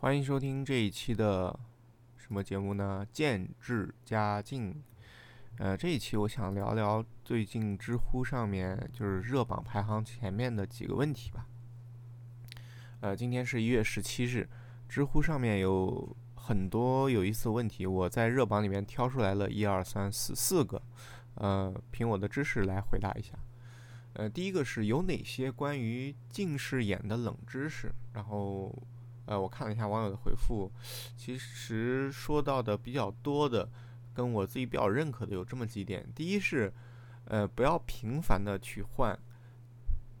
欢迎收听这一期的什么节目呢？渐至佳境。呃，这一期我想聊聊最近知乎上面就是热榜排行前面的几个问题吧。呃，今天是一月十七日，知乎上面有很多有意思的问题，我在热榜里面挑出来了一二三四四个，呃，凭我的知识来回答一下。呃，第一个是有哪些关于近视眼的冷知识？然后。呃，我看了一下网友的回复，其实说到的比较多的，跟我自己比较认可的有这么几点。第一是，呃，不要频繁的去换，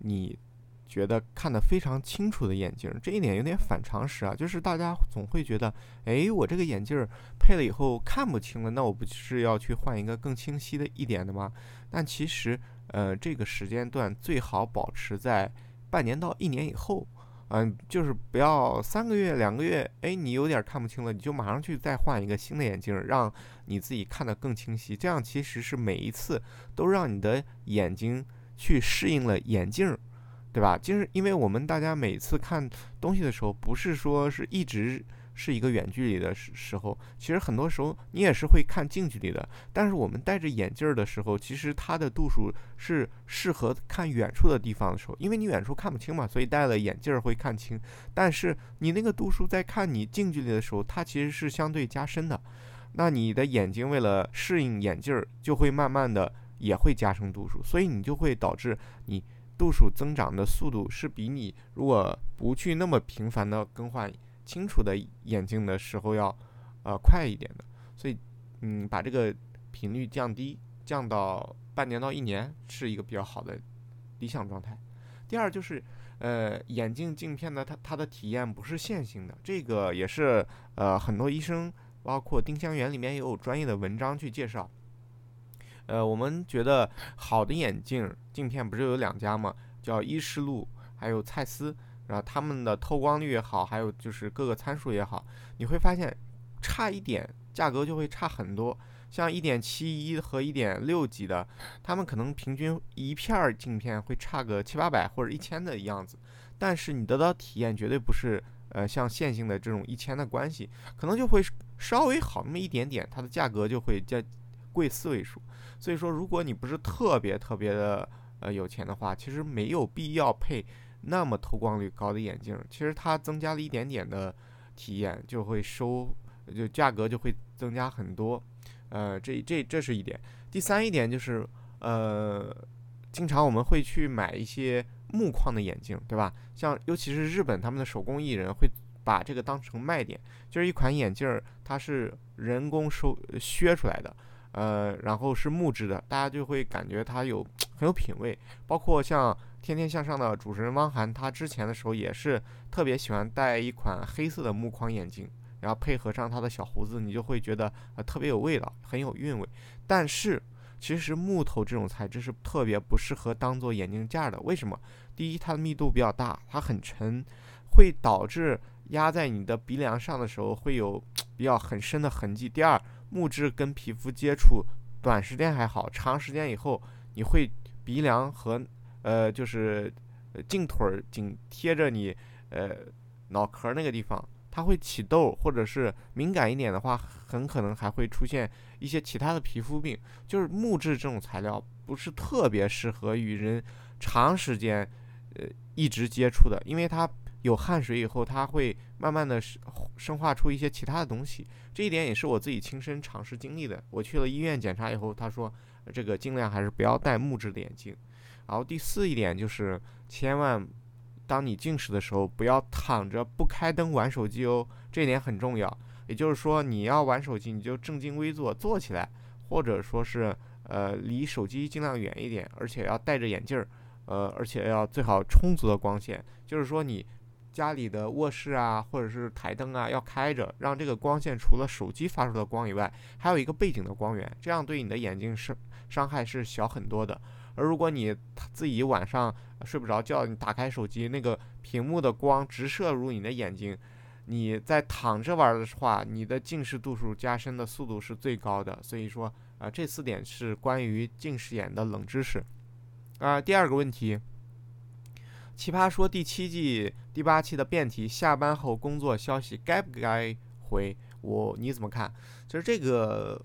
你觉得看得非常清楚的眼镜，这一点有点反常识啊。就是大家总会觉得，哎，我这个眼镜配了以后看不清了，那我不是要去换一个更清晰的一点的吗？但其实，呃，这个时间段最好保持在半年到一年以后。嗯，就是不要三个月、两个月，哎，你有点看不清了，你就马上去再换一个新的眼镜，让你自己看得更清晰。这样其实是每一次都让你的眼睛去适应了眼镜，对吧？就是因为我们大家每次看东西的时候，不是说是一直。是一个远距离的时时候，其实很多时候你也是会看近距离的。但是我们戴着眼镜儿的时候，其实它的度数是适合看远处的地方的时候，因为你远处看不清嘛，所以戴了眼镜儿会看清。但是你那个度数在看你近距离的时候，它其实是相对加深的。那你的眼睛为了适应眼镜儿，就会慢慢的也会加深度数，所以你就会导致你度数增长的速度是比你如果不去那么频繁的更换。清楚的眼镜的时候要，呃，快一点的，所以，嗯，把这个频率降低，降到半年到一年是一个比较好的理想状态。第二就是，呃，眼镜镜片呢，它它的体验不是线性的，这个也是呃很多医生，包括丁香园里面也有专业的文章去介绍。呃，我们觉得好的眼镜镜片不是有两家吗？叫依视路，还有蔡司。然后他们的透光率也好，还有就是各个参数也好，你会发现差一点价格就会差很多。像一点七一和一点六级的，他们可能平均一片镜片会差个七八百或者一千的样子，但是你得到体验绝对不是呃像线性的这种一千的关系，可能就会稍微好那么一点点，它的价格就会加贵四位数。所以说，如果你不是特别特别的呃有钱的话，其实没有必要配。那么透光率高的眼镜，其实它增加了一点点的体验，就会收，就价格就会增加很多。呃，这这这是一点。第三一点就是，呃，经常我们会去买一些木框的眼镜，对吧？像尤其是日本他们的手工艺人会把这个当成卖点，就是一款眼镜它是人工收削出来的，呃，然后是木质的，大家就会感觉它有 很有品味，包括像。天天向上的主持人汪涵，他之前的时候也是特别喜欢戴一款黑色的木框眼镜，然后配合上他的小胡子，你就会觉得呃特别有味道，很有韵味。但是其实木头这种材质是特别不适合当做眼镜架的。为什么？第一，它的密度比较大，它很沉，会导致压在你的鼻梁上的时候会有比较很深的痕迹。第二，木质跟皮肤接触短时间还好，长时间以后你会鼻梁和呃，就是镜腿紧贴着你，呃，脑壳那个地方，它会起痘，或者是敏感一点的话，很可能还会出现一些其他的皮肤病。就是木质这种材料不是特别适合与人长时间，呃，一直接触的，因为它有汗水以后，它会慢慢的生生化出一些其他的东西。这一点也是我自己亲身尝试经历的。我去了医院检查以后，他说这个尽量还是不要戴木质的眼镜。然后第四一点就是，千万，当你近视的时候，不要躺着不开灯玩手机哦，这一点很重要。也就是说，你要玩手机，你就正襟危坐坐起来，或者说是呃离手机尽量远一点，而且要戴着眼镜儿，呃，而且要最好充足的光线。就是说，你家里的卧室啊，或者是台灯啊要开着，让这个光线除了手机发出的光以外，还有一个背景的光源，这样对你的眼睛是伤害是小很多的。而如果你自己晚上睡不着觉，你打开手机，那个屏幕的光直射入你的眼睛，你在躺着玩的话，你的近视度数加深的速度是最高的。所以说，啊，这四点是关于近视眼的冷知识。啊，第二个问题，奇葩说第七季第八期的辩题：下班后工作消息该不该回？我你怎么看？其实这个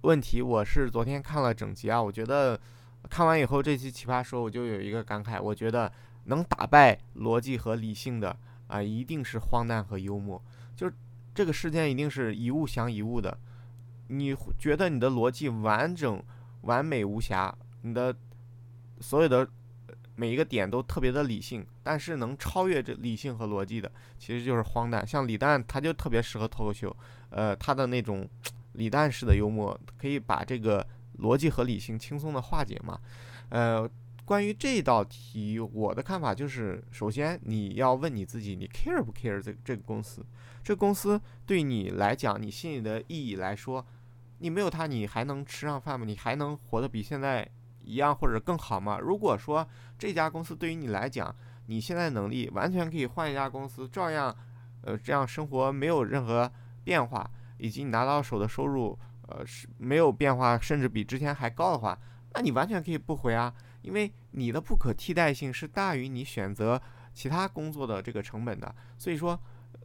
问题我是昨天看了整集啊，我觉得看完以后这期奇葩说我就有一个感慨，我觉得能打败逻辑和理性的啊，一定是荒诞和幽默。就是这个事件一定是一物降一物的。你觉得你的逻辑完整、完美无瑕，你的所有的。每一个点都特别的理性，但是能超越这理性和逻辑的，其实就是荒诞。像李诞，他就特别适合脱口秀，呃，他的那种 李诞式的幽默，可以把这个逻辑和理性轻松的化解嘛。呃，关于这道题，我的看法就是，首先你要问你自己，你 care 不 care 这这个公司？这公司对你来讲，你心里的意义来说，你没有它，你还能吃上饭吗？你还能活得比现在？一样或者更好吗？如果说这家公司对于你来讲，你现在能力完全可以换一家公司，照样，呃，这样生活没有任何变化，以及你拿到手的收入，呃，是没有变化，甚至比之前还高的话，那你完全可以不回啊，因为你的不可替代性是大于你选择其他工作的这个成本的。所以说，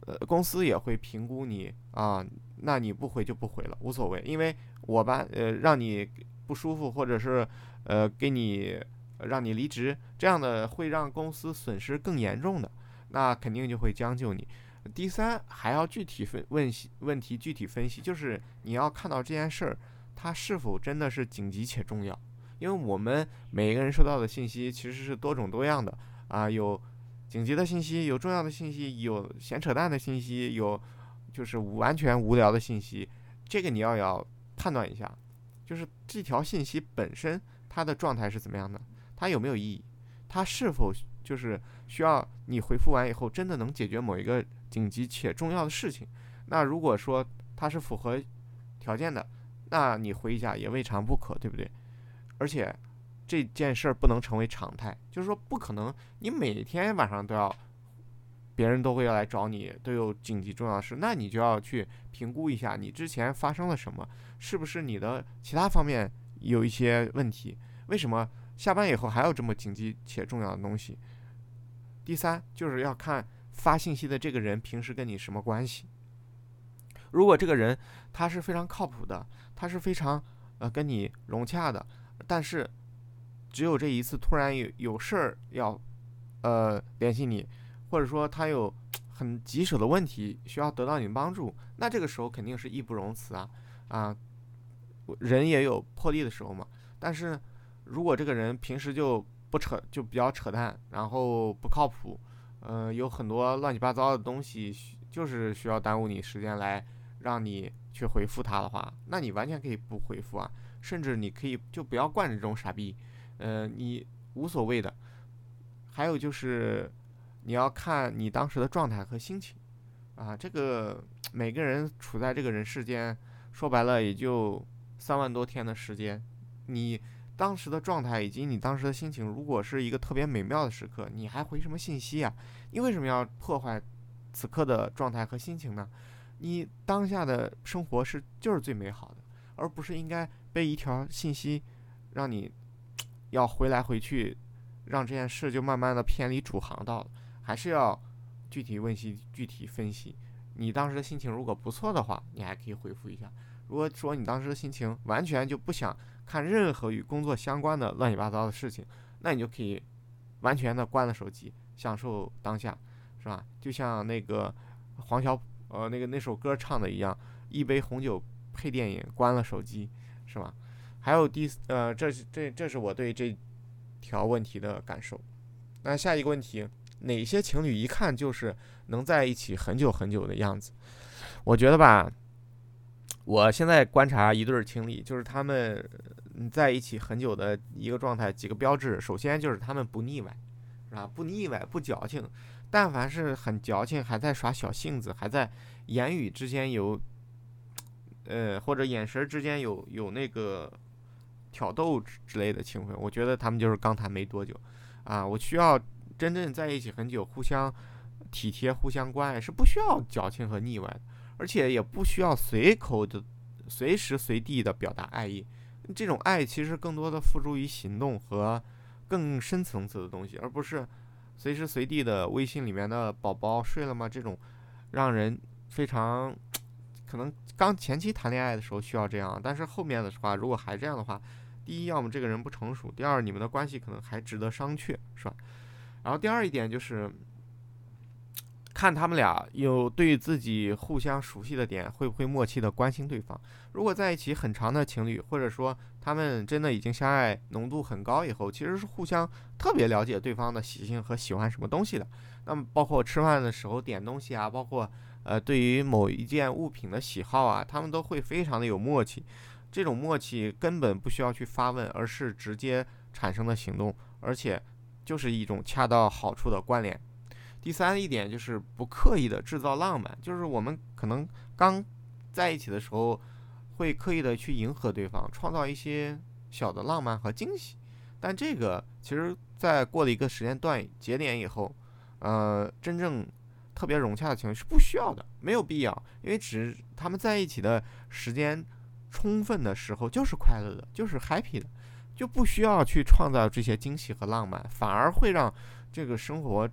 呃，公司也会评估你啊，那你不回就不回了，无所谓，因为我吧，呃，让你不舒服或者是。呃，给你让你离职，这样的会让公司损失更严重的，那肯定就会将就你。第三，还要具体分问问题，具体分析，就是你要看到这件事儿，它是否真的是紧急且重要。因为我们每一个人收到的信息其实是多种多样的啊，有紧急的信息，有重要的信息，有闲扯淡的信息，有就是完全无聊的信息。这个你要要判断一下，就是这条信息本身。它的状态是怎么样的？它有没有意义？它是否就是需要你回复完以后，真的能解决某一个紧急且重要的事情？那如果说他是符合条件的，那你回一下也未尝不可，对不对？而且这件事儿不能成为常态，就是说不可能你每天晚上都要，别人都会要来找你，都有紧急重要的事，那你就要去评估一下你之前发生了什么，是不是你的其他方面有一些问题？为什么下班以后还有这么紧急且重要的东西？第三，就是要看发信息的这个人平时跟你什么关系。如果这个人他是非常靠谱的，他是非常呃跟你融洽的，但是只有这一次突然有有事儿要呃联系你，或者说他有很棘手的问题需要得到你的帮助，那这个时候肯定是义不容辞啊啊！人也有破例的时候嘛，但是。如果这个人平时就不扯，就比较扯淡，然后不靠谱，嗯，有很多乱七八糟的东西，就是需要耽误你时间来让你去回复他的话，那你完全可以不回复啊，甚至你可以就不要惯着这种傻逼，嗯，你无所谓的。还有就是你要看你当时的状态和心情，啊，这个每个人处在这个人世间，说白了也就三万多天的时间，你。当时的状态以及你当时的心情，如果是一个特别美妙的时刻，你还回什么信息啊？你为什么要破坏此刻的状态和心情呢？你当下的生活是就是最美好的，而不是应该被一条信息让你 要回来回去，让这件事就慢慢的偏离主航道了。还是要具体问析、具体分析。你当时的心情如果不错的话，你还可以回复一下。如果说你当时的心情完全就不想看任何与工作相关的乱七八糟的事情，那你就可以完全的关了手机，享受当下，是吧？就像那个黄小呃那个那首歌唱的一样，一杯红酒配电影，关了手机，是吧？还有第呃，这是这这是我对这条问题的感受。那下一个问题，哪些情侣一看就是能在一起很久很久的样子？我觉得吧。我现在观察一对情侣，就是他们在一起很久的一个状态，几个标志。首先就是他们不腻歪，是吧？不腻歪，不矫情。但凡是很矫情，还在耍小性子，还在言语之间有，呃，或者眼神之间有有那个挑逗之之类的情分，我觉得他们就是刚谈没多久。啊，我需要真正在一起很久，互相体贴，互相关爱，是不需要矫情和腻歪的。而且也不需要随口的、随时随地的表达爱意，这种爱其实更多的付诸于行动和更深层次的东西，而不是随时随地的微信里面的宝宝睡了吗？这种让人非常可能刚前期谈恋爱的时候需要这样，但是后面的话如果还这样的话，第一要么这个人不成熟，第二你们的关系可能还值得商榷，是吧？然后第二一点就是。看他们俩有对自己互相熟悉的点，会不会默契的关心对方？如果在一起很长的情侣，或者说他们真的已经相爱浓度很高以后，其实是互相特别了解对方的习性和喜欢什么东西的。那么包括吃饭的时候点东西啊，包括呃对于某一件物品的喜好啊，他们都会非常的有默契。这种默契根本不需要去发问，而是直接产生的行动，而且就是一种恰到好处的关联。第三一点就是不刻意的制造浪漫，就是我们可能刚在一起的时候，会刻意的去迎合对方，创造一些小的浪漫和惊喜。但这个其实，在过了一个时间段节点以后，呃，真正特别融洽的情绪是不需要的，没有必要，因为只他们在一起的时间充分的时候就是快乐的，就是 happy 的，就不需要去创造这些惊喜和浪漫，反而会让这个生活。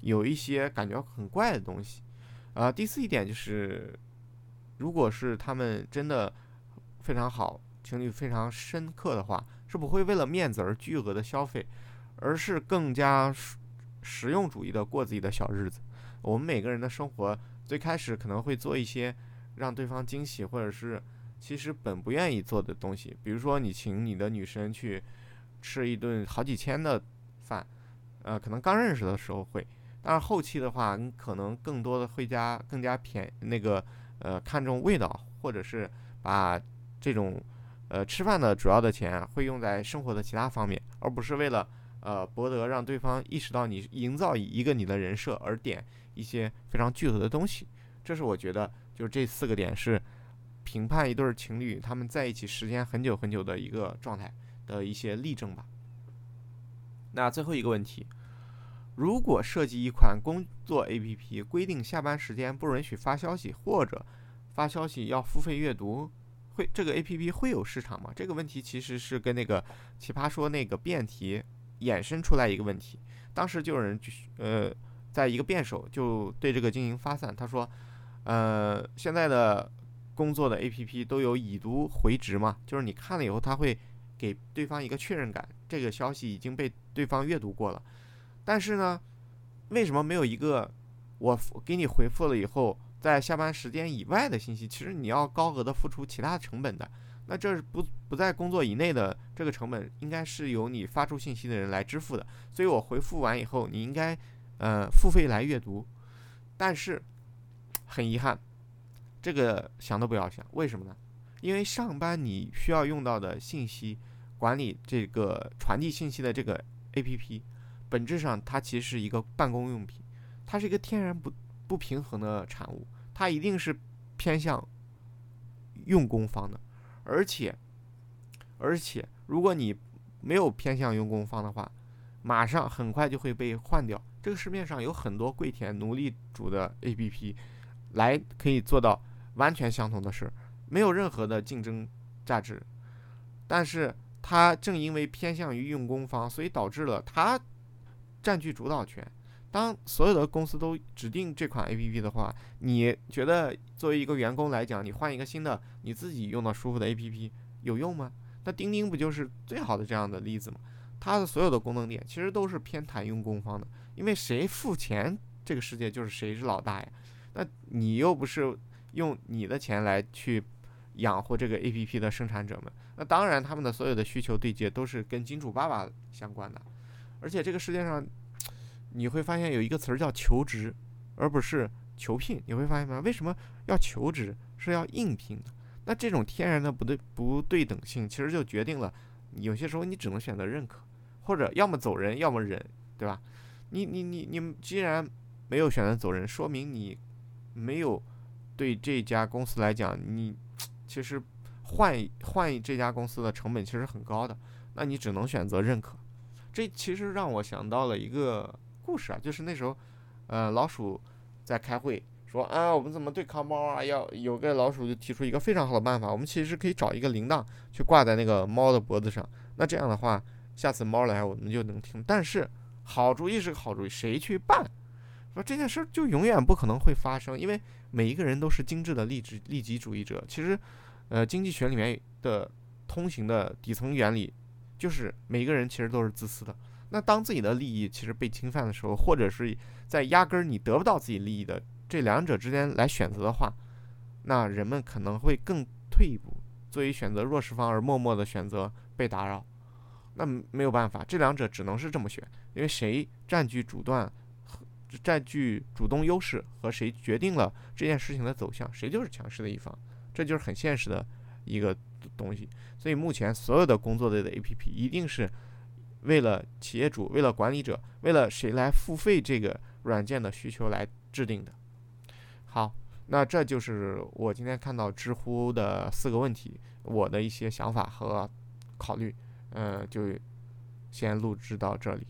有一些感觉很怪的东西，啊，第四一点就是，如果是他们真的非常好，情侣非常深刻的话，是不会为了面子而巨额的消费，而是更加实用主义的过自己的小日子。我们每个人的生活最开始可能会做一些让对方惊喜，或者是其实本不愿意做的东西，比如说你请你的女生去吃一顿好几千的饭，呃，可能刚认识的时候会。但是后期的话，你可能更多的会加更加便那个呃看重味道，或者是把这种呃吃饭的主要的钱会用在生活的其他方面，而不是为了呃博得让对方意识到你营造一个你的人设而点一些非常巨额的东西。这是我觉得就是这四个点是评判一对情侣他们在一起时间很久很久的一个状态的一些例证吧。那最后一个问题。如果设计一款工作 APP，规定下班时间不允许发消息，或者发消息要付费阅读，会这个 APP 会有市场吗？这个问题其实是跟那个奇葩说那个辩题衍生出来一个问题。当时就有人呃，在一个辩手就对这个进行发散，他说，呃，现在的工作的 APP 都有已读回执嘛，就是你看了以后，他会给对方一个确认感，这个消息已经被对方阅读过了。但是呢，为什么没有一个我给你回复了以后，在下班时间以外的信息？其实你要高额的付出其他成本的。那这是不不在工作以内的这个成本，应该是由你发出信息的人来支付的。所以我回复完以后，你应该呃付费来阅读。但是很遗憾，这个想都不要想。为什么呢？因为上班你需要用到的信息管理这个传递信息的这个 APP。本质上，它其实是一个办公用品，它是一个天然不不平衡的产物，它一定是偏向用工方的，而且而且，如果你没有偏向用工方的话，马上很快就会被换掉。这个市面上有很多跪舔奴隶主的 APP，来可以做到完全相同的事，没有任何的竞争价值，但是它正因为偏向于用工方，所以导致了它。占据主导权。当所有的公司都指定这款 APP 的话，你觉得作为一个员工来讲，你换一个新的你自己用的舒服的 APP 有用吗？那钉钉不就是最好的这样的例子吗？它的所有的功能点其实都是偏袒用工方的，因为谁付钱，这个世界就是谁是老大呀。那你又不是用你的钱来去养活这个 APP 的生产者们，那当然他们的所有的需求对接都是跟金主爸爸相关的。而且这个世界上，你会发现有一个词儿叫求职，而不是求聘。你会发现吗？为什么要求职是要应聘的？那这种天然的不对不对等性，其实就决定了有些时候你只能选择认可，或者要么走人，要么忍，对吧？你你你你既然没有选择走人，说明你没有对这家公司来讲，你 其实换换这家公司的成本其实很高的，那你只能选择认可。这其实让我想到了一个故事啊，就是那时候，呃，老鼠在开会说啊，我们怎么对抗猫啊？要有个老鼠就提出一个非常好的办法，我们其实可以找一个铃铛去挂在那个猫的脖子上，那这样的话，下次猫来我们就能听。但是好主意是个好主意，谁去办？说这件事就永远不可能会发生，因为每一个人都是精致的利己利己主义者。其实，呃，经济学里面的通行的底层原理就是每个人其实都是自私的。那当自己的利益其实被侵犯的时候，或者是在压根儿你得不到自己利益的这两者之间来选择的话，那人们可能会更退一步，作为选择弱势方而默默的选择被打扰。那没有办法，这两者只能是这么选，因为谁占据主段和占据主动优势和谁决定了这件事情的走向，谁就是强势的一方，这就是很现实的一个东西。所以目前所有的工作类的 APP 一定是为了企业主、为了管理者、为了谁来付费这个软件的需求来制定的。好，那这就是我今天看到知乎的四个问题，我的一些想法和考虑。嗯，就先录制到这里。